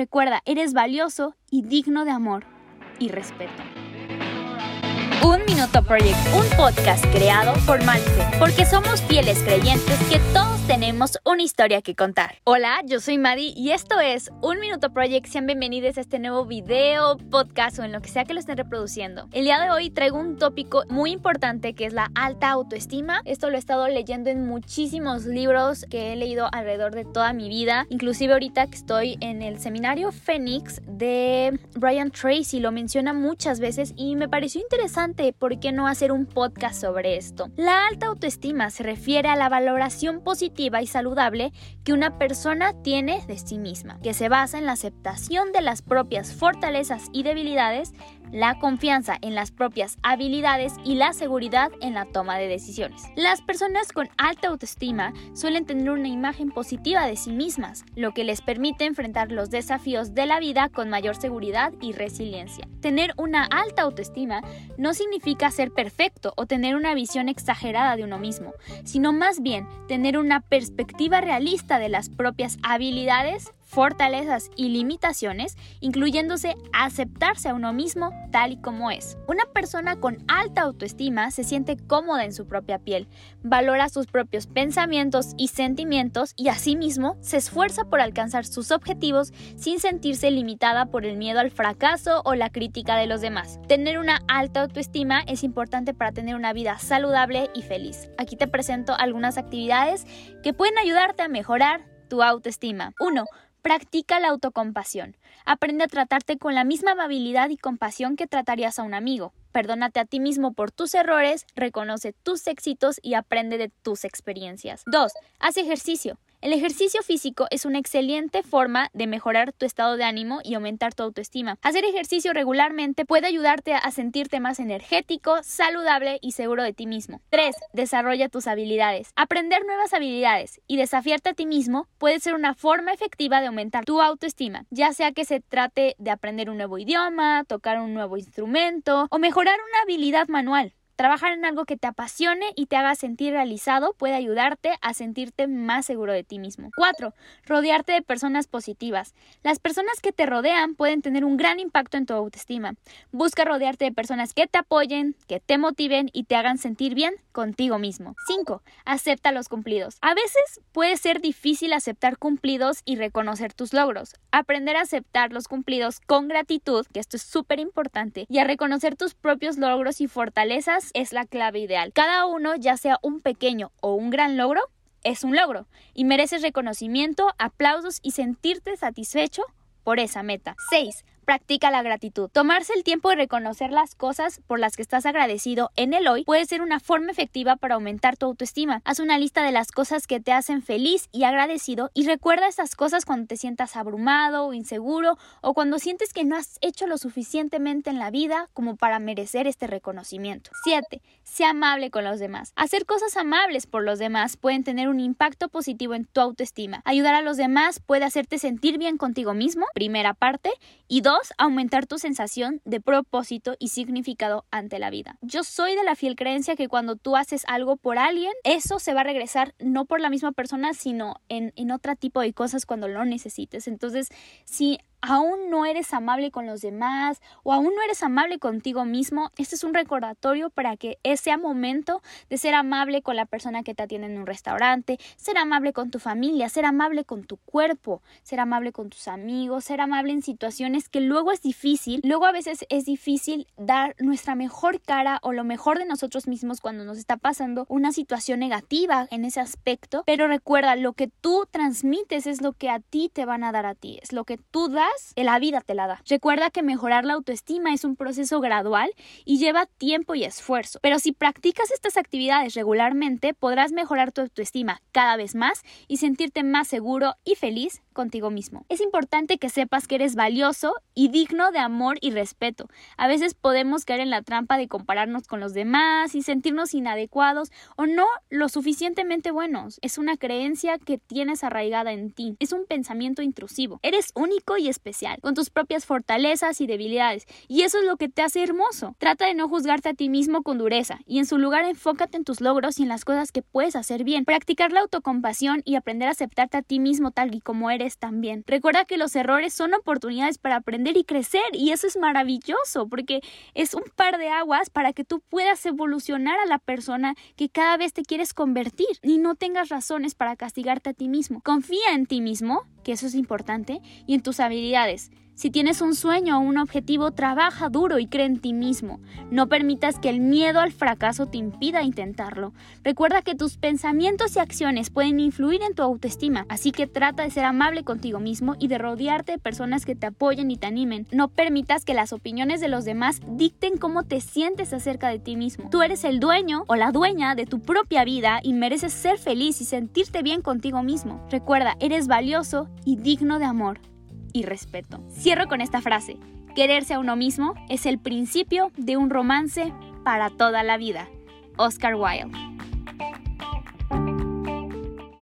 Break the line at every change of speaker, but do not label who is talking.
Recuerda, eres valioso y digno de amor y respeto. Un Minuto Project, un podcast creado por Malfe, porque somos fieles creyentes que todos tenemos una historia que contar. Hola, yo soy Madi y esto es Un Minuto Project. Sean bienvenidos a este nuevo video, podcast o en lo que sea que lo estén reproduciendo. El día de hoy traigo un tópico muy importante que es la alta autoestima. Esto lo he estado leyendo en muchísimos libros que he leído alrededor de toda mi vida, inclusive ahorita que estoy en el seminario Phoenix de Brian Tracy, lo menciona muchas veces y me pareció interesante ¿por qué no hacer un podcast sobre esto? La alta autoestima se refiere a la valoración positiva y saludable que una persona tiene de sí misma, que se basa en la aceptación de las propias fortalezas y debilidades, la confianza en las propias habilidades y la seguridad en la toma de decisiones. Las personas con alta autoestima suelen tener una imagen positiva de sí mismas, lo que les permite enfrentar los desafíos de la vida con mayor seguridad y resiliencia. Tener una alta autoestima no significa ser perfecto o tener una visión exagerada de uno mismo, sino más bien tener una perspectiva realista de las propias habilidades, fortalezas y limitaciones, incluyéndose aceptarse a uno mismo tal y como es. Una persona con alta autoestima se siente cómoda en su propia piel, valora sus propios pensamientos y sentimientos y asimismo se esfuerza por alcanzar sus objetivos sin sentirse limitada por el miedo al fracaso o la crítica de los demás. Tener una alta autoestima es importante para tener una vida saludable y feliz. Aquí te presento algunas actividades que pueden ayudarte a mejorar tu autoestima. 1 Practica la autocompasión. Aprende a tratarte con la misma amabilidad y compasión que tratarías a un amigo. Perdónate a ti mismo por tus errores, reconoce tus éxitos y aprende de tus experiencias. 2. Haz ejercicio. El ejercicio físico es una excelente forma de mejorar tu estado de ánimo y aumentar tu autoestima. Hacer ejercicio regularmente puede ayudarte a sentirte más energético, saludable y seguro de ti mismo. 3. Desarrolla tus habilidades. Aprender nuevas habilidades y desafiarte a ti mismo puede ser una forma efectiva de aumentar tu autoestima, ya sea que se trate de aprender un nuevo idioma, tocar un nuevo instrumento o mejorar una habilidad manual. Trabajar en algo que te apasione y te haga sentir realizado puede ayudarte a sentirte más seguro de ti mismo. 4. Rodearte de personas positivas. Las personas que te rodean pueden tener un gran impacto en tu autoestima. Busca rodearte de personas que te apoyen, que te motiven y te hagan sentir bien contigo mismo. 5. Acepta los cumplidos. A veces puede ser difícil aceptar cumplidos y reconocer tus logros. Aprender a aceptar los cumplidos con gratitud, que esto es súper importante, y a reconocer tus propios logros y fortalezas es la clave ideal. Cada uno, ya sea un pequeño o un gran logro, es un logro y mereces reconocimiento, aplausos y sentirte satisfecho por esa meta. 6. Practica la gratitud. Tomarse el tiempo de reconocer las cosas por las que estás agradecido en el hoy puede ser una forma efectiva para aumentar tu autoestima. Haz una lista de las cosas que te hacen feliz y agradecido y recuerda esas cosas cuando te sientas abrumado o inseguro o cuando sientes que no has hecho lo suficientemente en la vida como para merecer este reconocimiento. 7. Sea amable con los demás. Hacer cosas amables por los demás pueden tener un impacto positivo en tu autoestima. Ayudar a los demás puede hacerte sentir bien contigo mismo, primera parte, y aumentar tu sensación de propósito y significado ante la vida. Yo soy de la fiel creencia que cuando tú haces algo por alguien, eso se va a regresar no por la misma persona, sino en, en otro tipo de cosas cuando lo necesites. Entonces, si aún no eres amable con los demás o aún no eres amable contigo mismo, este es un recordatorio para que sea momento de ser amable con la persona que te atiende en un restaurante, ser amable con tu familia, ser amable con tu cuerpo, ser amable con tus amigos, ser amable en situaciones que luego es difícil, luego a veces es difícil dar nuestra mejor cara o lo mejor de nosotros mismos cuando nos está pasando una situación negativa en ese aspecto, pero recuerda, lo que tú transmites es lo que a ti te van a dar a ti, es lo que tú das la vida te la da. Recuerda que mejorar la autoestima es un proceso gradual y lleva tiempo y esfuerzo. Pero si practicas estas actividades regularmente, podrás mejorar tu autoestima cada vez más y sentirte más seguro y feliz contigo mismo. Es importante que sepas que eres valioso y digno de amor y respeto. A veces podemos caer en la trampa de compararnos con los demás y sentirnos inadecuados o no lo suficientemente buenos. Es una creencia que tienes arraigada en ti. Es un pensamiento intrusivo. Eres único y especial especial, con tus propias fortalezas y debilidades, y eso es lo que te hace hermoso. Trata de no juzgarte a ti mismo con dureza, y en su lugar enfócate en tus logros y en las cosas que puedes hacer bien. Practicar la autocompasión y aprender a aceptarte a ti mismo tal y como eres también. Recuerda que los errores son oportunidades para aprender y crecer, y eso es maravilloso, porque es un par de aguas para que tú puedas evolucionar a la persona que cada vez te quieres convertir y no tengas razones para castigarte a ti mismo. Confía en ti mismo, que eso es importante, y en tus habilidades. Si tienes un sueño o un objetivo, trabaja duro y cree en ti mismo. No permitas que el miedo al fracaso te impida intentarlo. Recuerda que tus pensamientos y acciones pueden influir en tu autoestima, así que trata de ser amable contigo mismo y de rodearte de personas que te apoyen y te animen. No permitas que las opiniones de los demás dicten cómo te sientes acerca de ti mismo. Tú eres el dueño o la dueña de tu propia vida y mereces ser feliz y sentirte bien contigo mismo. Recuerda, eres valioso y digno de amor y respeto. Cierro con esta frase. Quererse a uno mismo es el principio de un romance para toda la vida. Oscar Wilde.